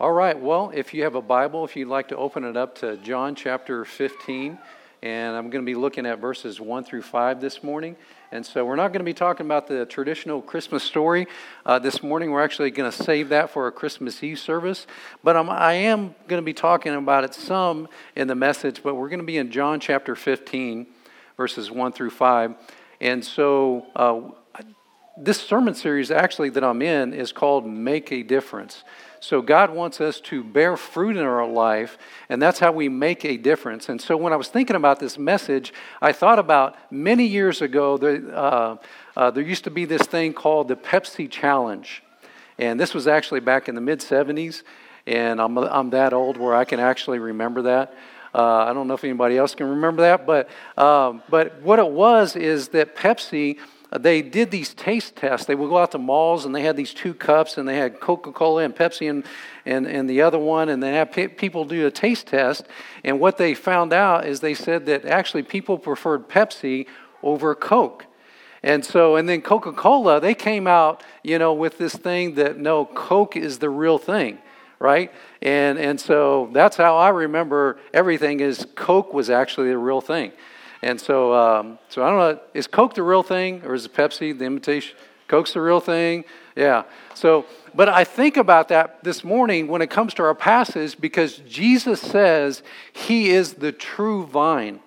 All right, well, if you have a Bible, if you'd like to open it up to John chapter 15, and I'm going to be looking at verses 1 through 5 this morning. And so we're not going to be talking about the traditional Christmas story uh, this morning. We're actually going to save that for a Christmas Eve service. But I am going to be talking about it some in the message, but we're going to be in John chapter 15, verses 1 through 5. And so uh, this sermon series, actually, that I'm in, is called Make a Difference. So God wants us to bear fruit in our life, and that's how we make a difference. And so when I was thinking about this message, I thought about many years ago, the, uh, uh, there used to be this thing called the Pepsi Challenge. And this was actually back in the mid 70s, and I'm, I'm that old where I can actually remember that. Uh, I don't know if anybody else can remember that, but, um, but what it was is that Pepsi Uh, they did these taste tests. They would go out to malls and they had these two cups and they had Coca Cola and Pepsi and, and, and the other one, and they had people do a taste test. And what they found out is they said that actually people preferred Pepsi over Coke. And so, and then Coca Cola, they came out, you know, with this thing that no, Coke is the real thing, right? And, and so that's how I remember everything is Coke was actually the real thing. And so, um, so I don't know, is Coke the real thing or is it Pepsi the imitation? Coke's the real thing? Yeah. So, but I think about that this morning when it comes to our passage because Jesus says he is the true vine.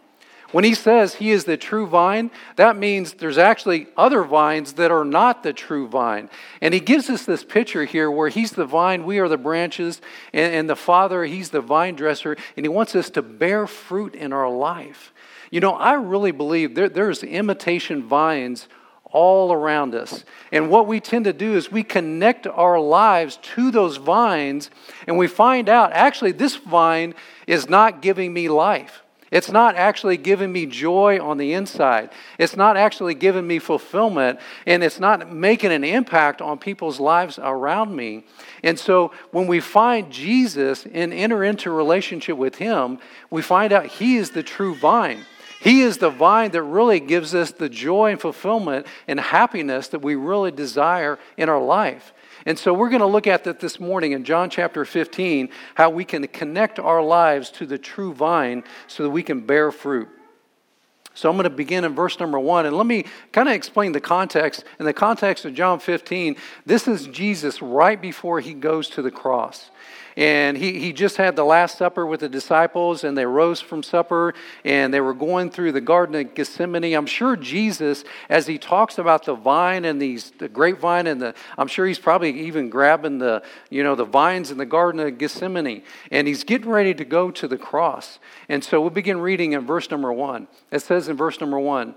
When he says he is the true vine, that means there's actually other vines that are not the true vine. And he gives us this picture here where he's the vine, we are the branches, and, and the Father, he's the vine dresser, and he wants us to bear fruit in our life. You know, I really believe there, there's imitation vines all around us. And what we tend to do is we connect our lives to those vines and we find out actually, this vine is not giving me life. It's not actually giving me joy on the inside. It's not actually giving me fulfillment, and it's not making an impact on people's lives around me. And so when we find Jesus and enter into relationship with Him, we find out He is the true vine. He is the vine that really gives us the joy and fulfillment and happiness that we really desire in our life. And so we're going to look at that this morning in John chapter 15, how we can connect our lives to the true vine so that we can bear fruit. So I'm going to begin in verse number one, and let me kind of explain the context. In the context of John 15, this is Jesus right before he goes to the cross. And he, he just had the Last Supper with the disciples, and they rose from supper, and they were going through the Garden of Gethsemane. I'm sure Jesus, as he talks about the vine and these, the grapevine, and the, I'm sure he's probably even grabbing the, you know, the vines in the Garden of Gethsemane, and he's getting ready to go to the cross. And so we'll begin reading in verse number one. It says in verse number one,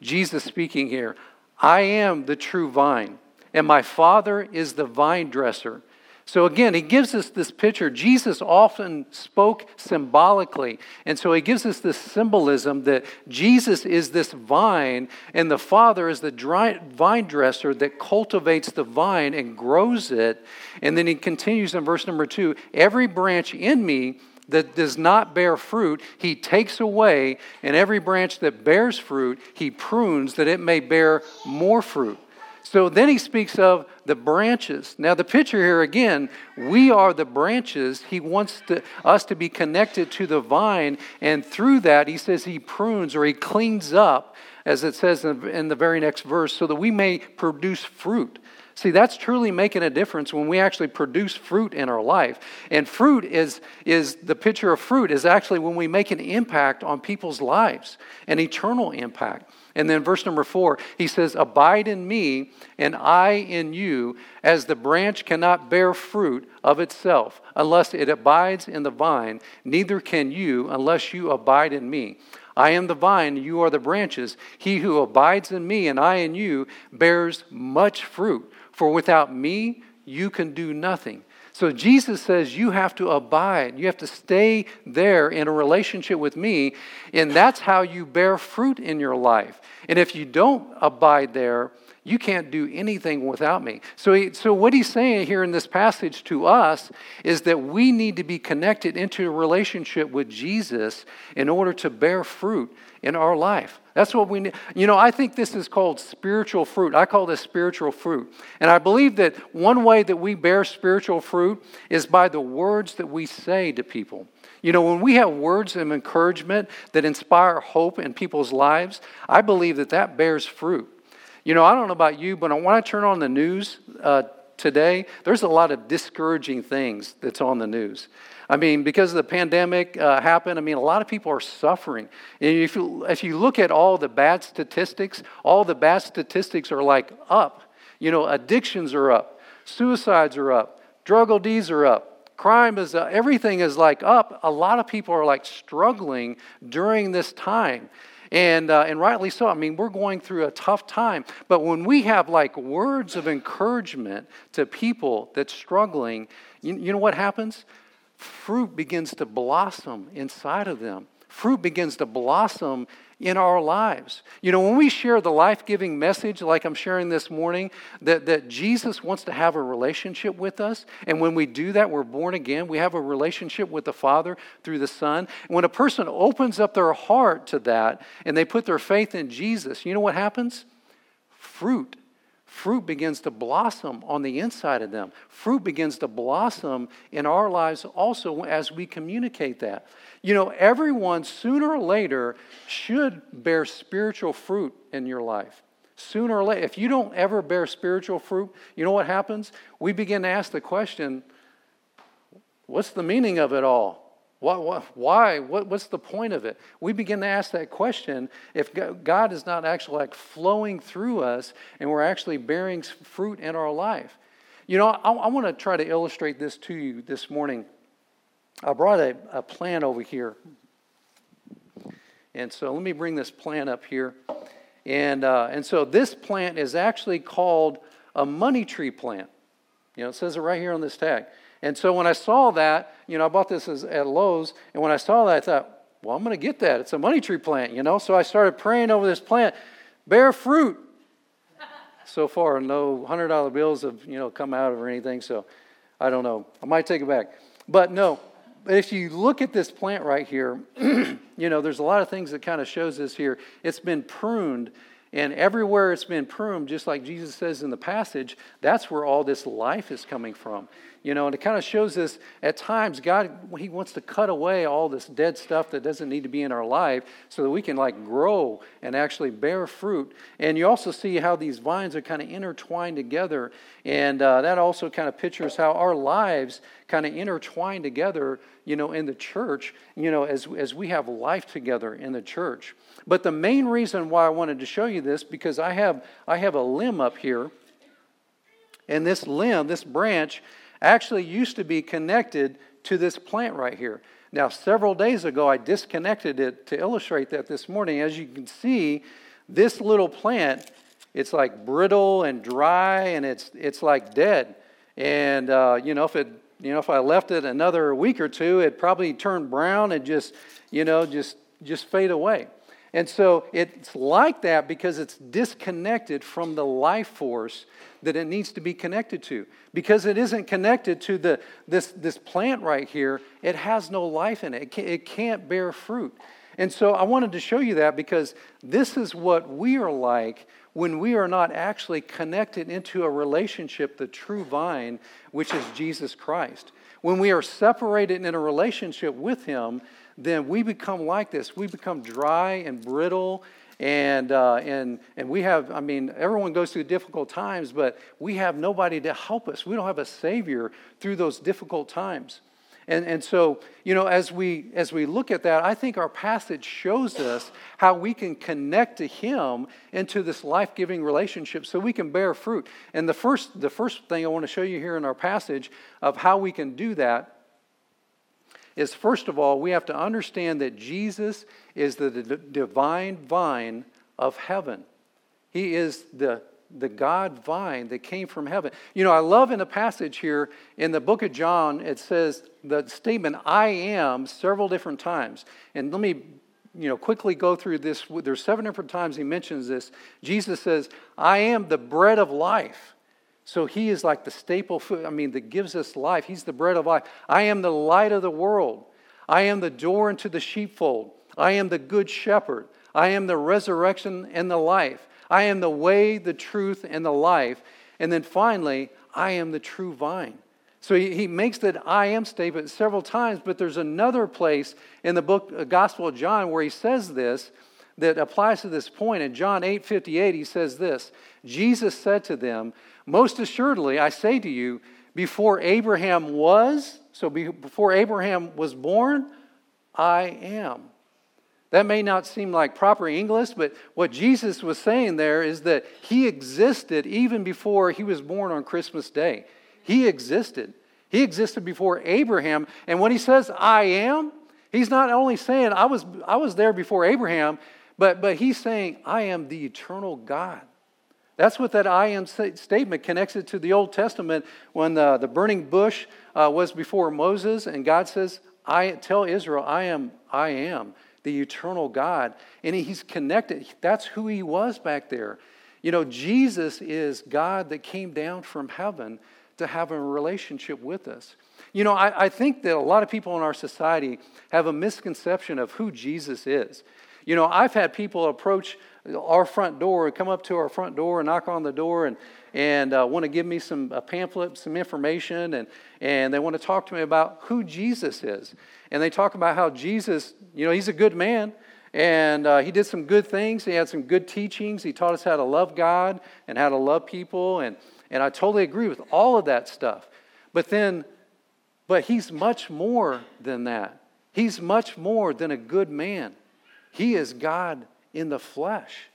Jesus speaking here, I am the true vine, and my Father is the vine dresser. So again, he gives us this picture. Jesus often spoke symbolically. And so he gives us this symbolism that Jesus is this vine, and the Father is the dry, vine dresser that cultivates the vine and grows it. And then he continues in verse number two every branch in me that does not bear fruit, he takes away, and every branch that bears fruit, he prunes that it may bear more fruit. So then he speaks of the branches. Now, the picture here again, we are the branches. He wants to, us to be connected to the vine, and through that, he says he prunes or he cleans up, as it says in, in the very next verse, so that we may produce fruit. See, that's truly making a difference when we actually produce fruit in our life. And fruit is, is the picture of fruit is actually when we make an impact on people's lives, an eternal impact. And then verse number four, he says, Abide in me, and I in you, as the branch cannot bear fruit of itself unless it abides in the vine, neither can you unless you abide in me. I am the vine, you are the branches. He who abides in me, and I in you, bears much fruit. For without me, you can do nothing. So Jesus says you have to abide. You have to stay there in a relationship with me, and that's how you bear fruit in your life. And if you don't abide there, You can't do anything without me. So, he, so what he's saying here in this passage to us is that we need to be connected into a relationship with Jesus in order to bear fruit in our life. That's what we need. You know, I think this is called spiritual fruit. I call this spiritual fruit. And I believe that one way that we bear spiritual fruit is by the words that we say to people. You know, when we have words of encouragement that inspire hope in people's lives, I believe that that bears fruit. You know, I don't know about you, but when I turn on the news uh, today, there's a lot of discouraging things that's on the news. I mean, because the pandemic uh, happened, I mean, a lot of people are suffering. And if you, if you look at all the bad statistics, all the bad statistics are like up. You know, addictions are up, suicides are up, drug ODs are up, crime is uh, everything is like up. A lot of people are like struggling during this time. And, uh, and rightly so. I mean, we're going through a tough time. But when we have like words of encouragement to people that's struggling, you, you know what happens? Fruit begins to blossom inside of them. Fruit begins to blossom in our lives. You know, when we share the life giving message, like I'm sharing this morning, that, that Jesus wants to have a relationship with us, and when we do that, we're born again. We have a relationship with the Father through the Son. And when a person opens up their heart to that and they put their faith in Jesus, you know what happens? Fruit fruit begins to blossom on the inside of them. Fruit begins to blossom in our lives also as we communicate that. You know, everyone sooner or later should bear spiritual fruit in your life. Sooner or later. If you don't ever bear spiritual fruit, you know what happens? We begin to ask the question what's the meaning of it all? Why? What, what's the point of it? We begin to ask that question if God is not actually like flowing through us and we're actually bearing fruit in our life. You know, I, I want to try to illustrate this to you this morning. I brought a, a plant over here. And so let me bring this plant up here. And, uh, and so this plant is actually called a money tree plant. You know, it says it right here on this tag. And so when I saw that, you know, I bought this at Lowe's, and when I saw that, I thought, well, I'm going to get that. It's a money tree plant, you know. So I started praying over this plant, bear fruit. so far, no hundred dollar bills have you know come out of or anything. So I don't know. I might take it back, but no. If you look at this plant right here, you know, there's a lot of things that kind of shows this here. It's been pruned and everywhere it's been pruned, just like Jesus says in the passage, that's where all this life is coming from. You know, and it kind of shows us at times God, He wants to cut away all this dead stuff that doesn't need to be in our life so that we can like grow and actually bear fruit. And you also see how these vines are kind of intertwined together. And uh, that also kind of pictures how our lives kind of intertwine together, you know, in the church, you know, as, as we have life together in the church. But the main reason why I wanted to show you this, because I have, I have a limb up here, and this limb, this branch, actually used to be connected to this plant right here. Now, several days ago, I disconnected it to illustrate that this morning. As you can see, this little plant, it's like brittle and dry, and it's, it's like dead. And, uh, you know, if it you know, if I left it another week or two, it probably turned brown and just, you know, just just fade away. And so it's like that because it's disconnected from the life force that it needs to be connected to. Because it isn't connected to the, this, this plant right here, it has no life in it. It can't, it can't bear fruit. And so I wanted to show you that because this is what we are like when we are not actually connected into a relationship, the true vine, which is Jesus Christ. When we are separated in a relationship with Him, then we become like this. We become dry and brittle. And, uh, and, and we have, I mean, everyone goes through difficult times, but we have nobody to help us. We don't have a Savior through those difficult times. And, and so, you know, as we, as we look at that, I think our passage shows us how we can connect to Him into this life giving relationship so we can bear fruit. And the first, the first thing I want to show you here in our passage of how we can do that is first of all, we have to understand that Jesus is the d- divine vine of heaven. He is the, the God vine that came from heaven. You know, I love in a passage here in the book of John, it says the statement, I am, several different times. And let me you know, quickly go through this. There's seven different times he mentions this. Jesus says, I am the bread of life. So he is like the staple food, I mean, that gives us life. He's the bread of life. I am the light of the world. I am the door into the sheepfold. I am the good shepherd. I am the resurrection and the life. I am the way, the truth, and the life. And then finally, I am the true vine. So he, makes that I am statement several times, but there's another place in the book, uh, Gospel of John, where he says this that applies to this point. In John 8 58, he says this Jesus said to them, Most assuredly, I say to you, before Abraham was, so before Abraham was born, I am. That may not seem like proper English, but what Jesus was saying there is that he existed even before he was born on Christmas Day. He existed. He existed before Abraham. And when he says, I am, he's not only saying, I was, I was there before Abraham, but, but he's saying, I am the eternal God. That's what that I am statement connects it to the Old Testament when the, the burning bush uh, was before Moses, and God says, I tell Israel, I am, I am the eternal God. And he's connected. That's who he was back there. You know, Jesus is God that came down from heaven to have a relationship with us. You know, I, I, think that a lot of people in our society have a misconception of who Jesus is. You know, I've had people approach our front door and come up to our front door and knock on the door and, and uh, want to give me some a pamphlet, some information, and, and they want to talk to me about who Jesus is. And they talk about how Jesus, you know, he's a good man and uh, he did some good things. He had some good teachings. He taught us how to love God and how to love people. And, and I totally agree with all of that stuff. But then, but he's much more than that. He's much more than a good man. He is God in the flesh.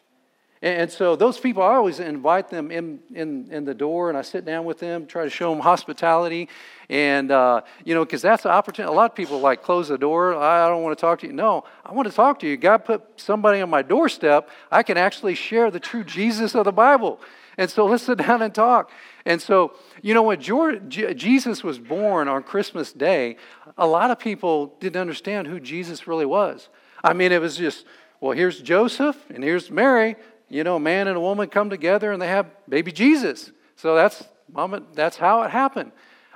And so those people, I always invite them in, in, in the door and I sit down with them, try to show them hospitality. And, uh, you know, because that's the opportunity. A lot of people like close the door. I don't want to talk to you. No, I want to talk to you. God put somebody on my doorstep. I can actually share the true Jesus of the Bible. And so let's sit down and talk. And so, you know, when George, Jesus was born on Christmas Day, a lot of people didn't understand who Jesus really was. I mean, it was just, well, here's Joseph and here's Mary. You know, a man and a woman come together and they have baby Jesus. So that's, that's how it happened.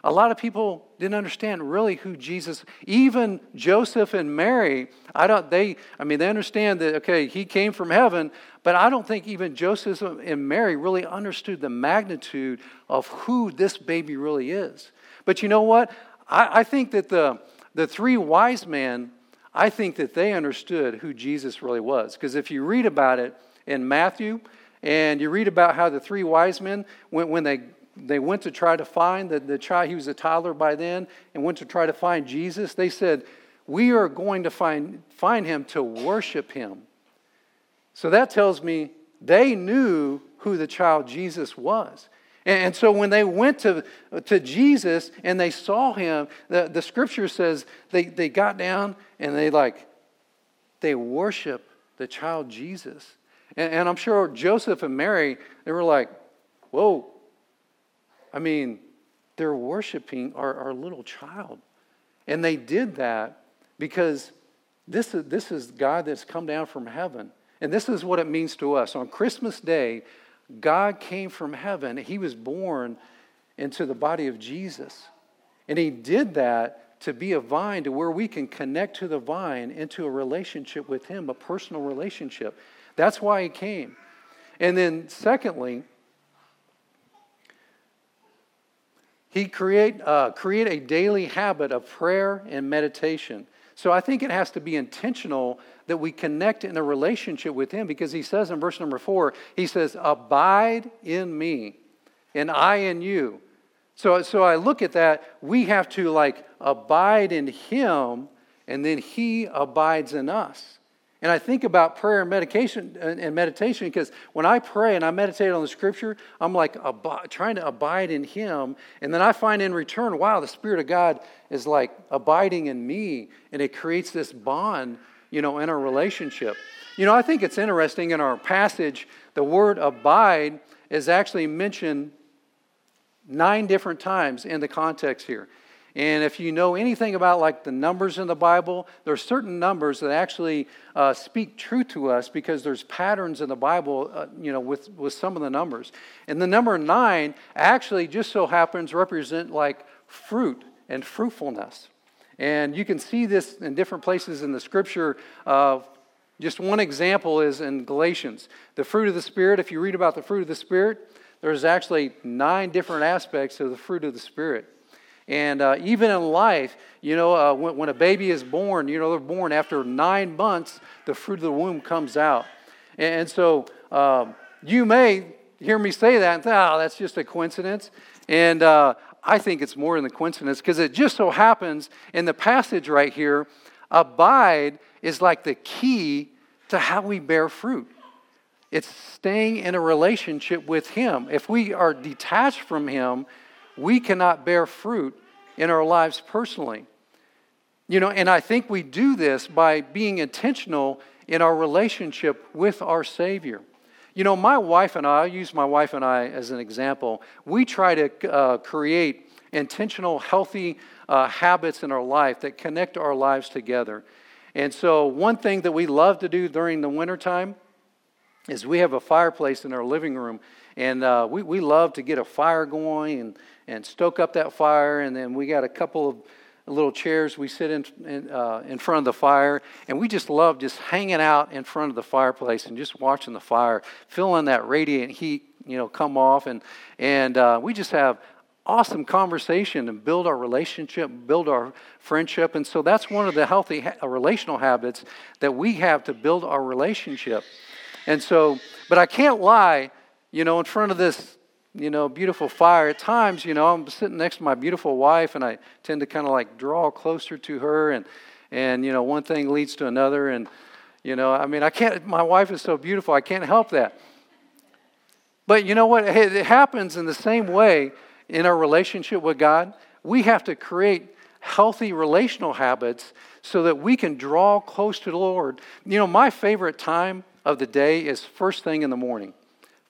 A lot of people didn't understand really who Jesus even joseph and mary i don't they i mean they understand that okay he came from heaven but i don't think even joseph and mary really understood the magnitude of who this baby really is. But you know what? I, I think that the the three wise men i think that they understood who jesus really was. Because if you read about it in matthew and you read about how the three wise men when, when they they went to try to find the, the child, he was a toddler by then, and went to try to find Jesus. They said, We are going to find, find him to worship him. So that tells me they knew who the child Jesus was. And so when they went to, to Jesus and they saw him, the, the scripture says they, they got down and they like, they worship the child Jesus. And, and I'm sure Joseph and Mary, they were like, whoa, I mean, they're worshiping our, our little child. And they did that because this is, this is God that's come down from heaven. And this is what it means to us. On Christmas Day, God came from heaven. He was born into the body of Jesus. And He did that to be a vine to where we can connect to the vine into a relationship with Him, a personal relationship. That's why He came. And then, secondly, He create, uh, create a daily habit of prayer and meditation. So I think it has to be intentional that we connect in a relationship with Him because He says in verse number four, He says, Abide in me, and I in you. So, so I look at that, we have to like abide in Him, and then He abides in us. And I think about prayer and medication uh, and meditation because when I pray and I meditate on the scripture, I'm like ab- trying to abide in Him. And then I find in return, wow, the Spirit of God is like abiding in me. And it creates this bond, you know, in our relationship. You know, I think it's interesting in our passage, the word abide is actually mentioned nine different times in the context here. And if you know anything about like the numbers in the Bible, there are certain numbers that actually uh, speak true to us because there's patterns in the Bible, uh, you know, with, with some of the numbers. And the number nine actually just so happens represent like fruit and fruitfulness. And you can see this in different places in the scripture. Uh, just one example is in Galatians. The fruit of the Spirit, if you read about the fruit of the Spirit, there's actually nine different aspects of the fruit of the Spirit. And uh, even in life, you know, uh, when, when, a baby is born, you know, they're born after nine months, the fruit of the womb comes out. And, and so um, you may hear me say that and think, oh, that's just a coincidence. And uh, I think it's more than a coincidence because it just so happens in the passage right here, abide is like the key to how we bear fruit. It's staying in a relationship with Him. If we are detached from Him, we cannot bear fruit in our lives personally. You know, and I think we do this by being intentional in our relationship with our Savior. You know, my wife and I, I use my wife and I as an example, we try to uh, create intentional, healthy uh, habits in our life that connect our lives together. And so, one thing that we love to do during the wintertime is we have a fireplace in our living room, and uh, we, we love to get a fire going and and stoke up that fire. And then we got a couple of little chairs we sit in in, uh, in front of the fire, and we just love just hanging out in front of the fireplace and just watching the fire, feeling that radiant heat, you know, come off, and and uh, we just have awesome conversation and build our relationship, build our friendship, and so that's one of the healthy ha- uh, relational habits that we have to build our relationship. And so, but I can't lie, you know, in front of this you know, beautiful fire. At times, you know, I'm sitting next to my beautiful wife and I tend to kind of like draw closer to her and, and, you know, one thing leads to another. And, you know, I mean, I can't, my wife is so beautiful, I can't help that. But you know what? It happens in the same way in our relationship with God. We have to create healthy relational habits so that we can draw close to the Lord. You know, my favorite time of the day is first thing in the morning.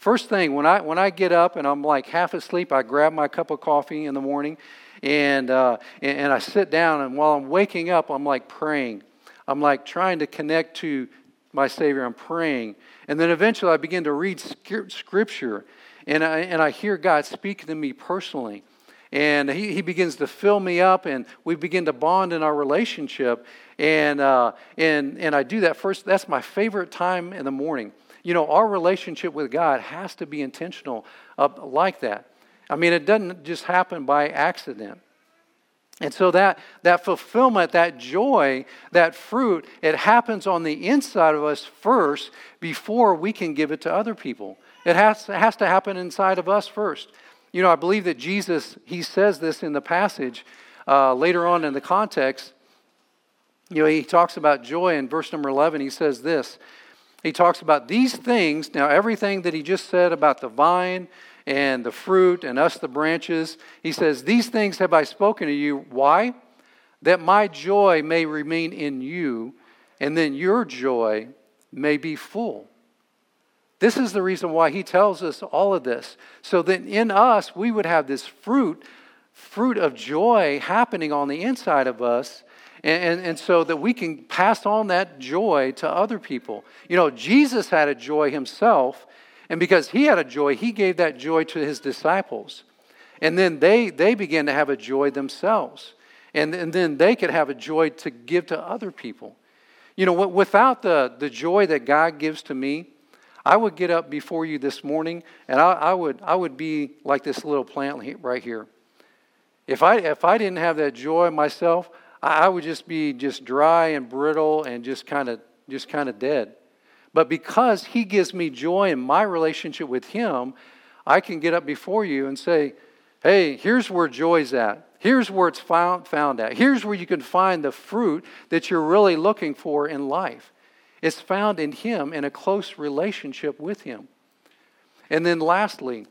First thing, when I, when I get up and I'm like half asleep, I grab my cup of coffee in the morning and, uh, and, and I sit down. And while I'm waking up, I'm like praying. I'm like trying to connect to my Savior. I'm praying. And then eventually I begin to read Scripture and I, and I hear God speak to me personally. And he, he begins to fill me up, and we begin to bond in our relationship. And, uh, and, and I do that first. That's my favorite time in the morning. You know, our relationship with God has to be intentional uh, like that. I mean, it doesn't just happen by accident. And so that, that fulfillment, that joy, that fruit, it happens on the inside of us first before we can give it to other people. It has, it has to happen inside of us first. You know, I believe that Jesus, he says this in the passage uh, later on in the context. You know, he talks about joy in verse number 11. He says this he talks about these things. Now, everything that he just said about the vine and the fruit and us, the branches, he says, These things have I spoken to you. Why? That my joy may remain in you, and then your joy may be full. This is the reason why he tells us all of this. So that in us, we would have this fruit, fruit of joy happening on the inside of us and, and, and, so that we can pass on that joy to other people. You know, Jesus had a joy himself, and because he had a joy, he gave that joy to his disciples. And then they, they began to have a joy themselves. And, and then they could have a joy to give to other people. You know, without the, the joy that God gives to me, I would get up before you this morning and I, I, would, I would be like this little plant right here. If I, if I didn't have that joy myself, I would just be just dry and brittle and just kind of just kind of dead. But because he gives me joy in my relationship with him, I can get up before you and say, "Hey, here's where joy's at. Here's where it's found, found at. Here's where you can find the fruit that you're really looking for in life. It's found in him in a close relationship with him." And then lastly,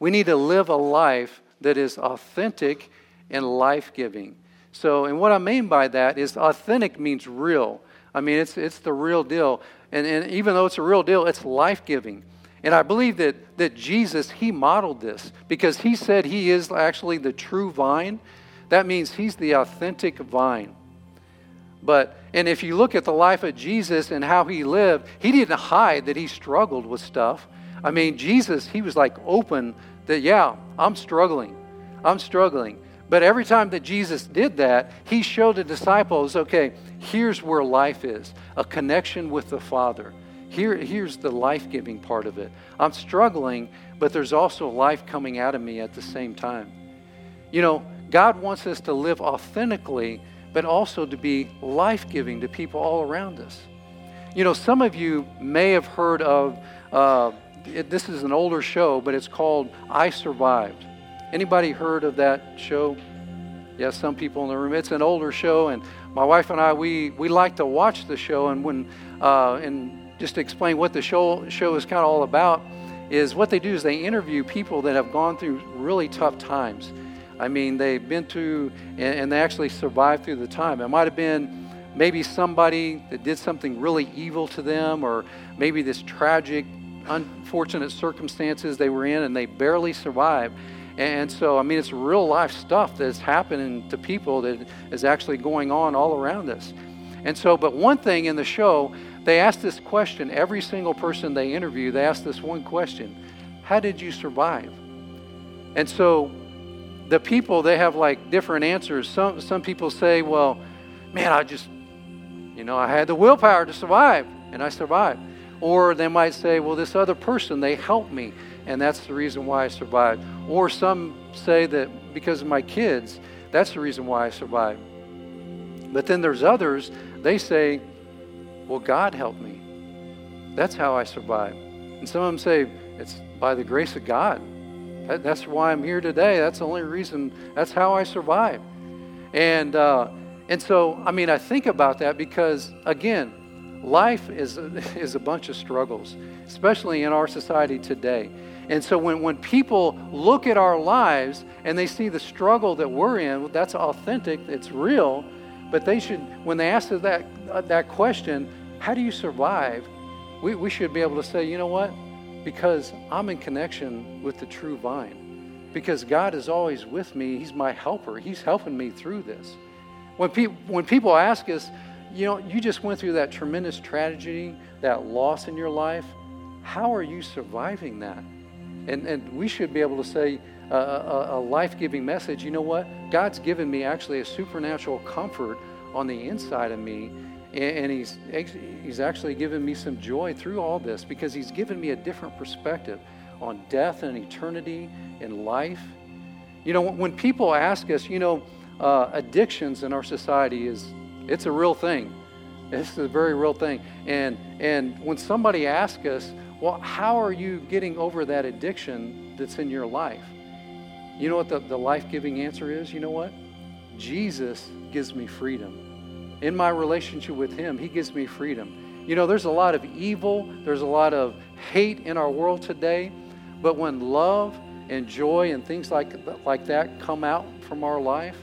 we need to live a life that is authentic and life-giving. So, and what I mean by that is authentic means real. I mean, it's, it's the real deal. And, and even though it's a real deal, it's life giving. And I believe that, that Jesus, he modeled this because he said he is actually the true vine. that means he's the authentic vine. But, and if you look at the life of Jesus and how he lived, he didn't hide that he struggled with stuff. I mean, Jesus, he was like open that, yeah, I'm struggling. I'm struggling. But every time that Jesus did that, he showed the disciples, okay, here's where life is a connection with the Father. Here, here's the life giving part of it. I'm struggling, but there's also life coming out of me at the same time. You know, God wants us to live authentically, but also to be life giving to people all around us. You know, some of you may have heard of uh, it, this is an older show, but it's called I Survived. Anybody heard of that show? Yes, some people in the room. It's an older show, and my wife and I we we like to watch the show. And when uh, and just to explain what the show show is kind of all about is what they do is they interview people that have gone through really tough times. I mean, they've been through and, and they actually survived through the time. It might have been maybe somebody that did something really evil to them, or maybe this tragic unfortunate circumstances they were in and they barely survived. And so, I mean, it's real life stuff that's happening to people that is actually going on all around us. And so, but one thing in the show, they asked this question every single person they interview, they asked this one question How did you survive? And so, the people, they have like different answers. Some, some people say, Well, man, I just, you know, I had the willpower to survive, and I survived. Or they might say, well, this other person, they helped me, and that's the reason why I survived. Or some say that because of my kids, that's the reason why I survived. But then there's others, they say, well, God helped me. That's how I survived. And some of them say, it's by the grace of God. That, that's why I'm here today. That's the only reason. That's how I survived. And, uh, and so, I mean, I think about that because, again, life is, is a bunch of struggles, especially in our society today. And so when, when people look at our lives and they see the struggle that we're in, that's authentic, it's real, but they should, when they ask that, uh, that question, how do you survive? We, we should be able to say, you know what? Because I'm in connection with the true vine. Because God is always with me. He's my helper. He's helping me through this. When, pe- when people ask us, you know, you just went through that tremendous tragedy, that loss in your life. How are you surviving that? And, and we should be able to say uh, uh, uh, a, a, a life giving message. You know what? God's given me actually a supernatural comfort on the inside of me. And, and he's, he's actually given me some joy through all this because He's given me a different perspective on death and eternity and life. You know, when people ask us, you know, uh, addictions in our society is it's a real thing. It's a very real thing. And and when somebody asks us, well, how are you getting over that addiction that's in your life? You know what the, the life-giving answer is? You know what? Jesus gives me freedom. In my relationship with him, he gives me freedom. You know, there's a lot of evil, there's a lot of hate in our world today, but when love and joy and things like, like that come out from our life,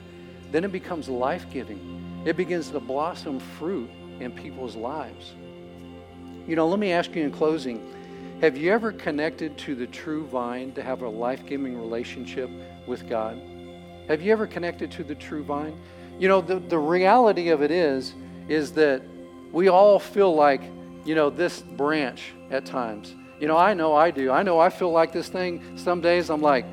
then it becomes life giving it begins to blossom fruit in people's lives. You know, let me ask you in closing have you ever connected to the true vine to have a life giving relationship with God? Have you ever connected to the true vine? You know, the, the reality of it is, is that we all feel like, you know, this branch at times. You know, I know I do. I know I feel like this thing. Some days I'm like,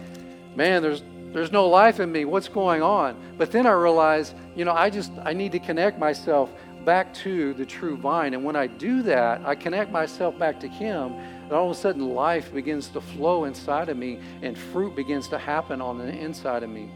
man, there's there's no life in me. What's going on? But then I realize, you know, I just I need to connect myself back to the true vine. And when I do that, I connect myself back to him, and all of a sudden life begins to flow inside of me and fruit begins to happen on the inside of me.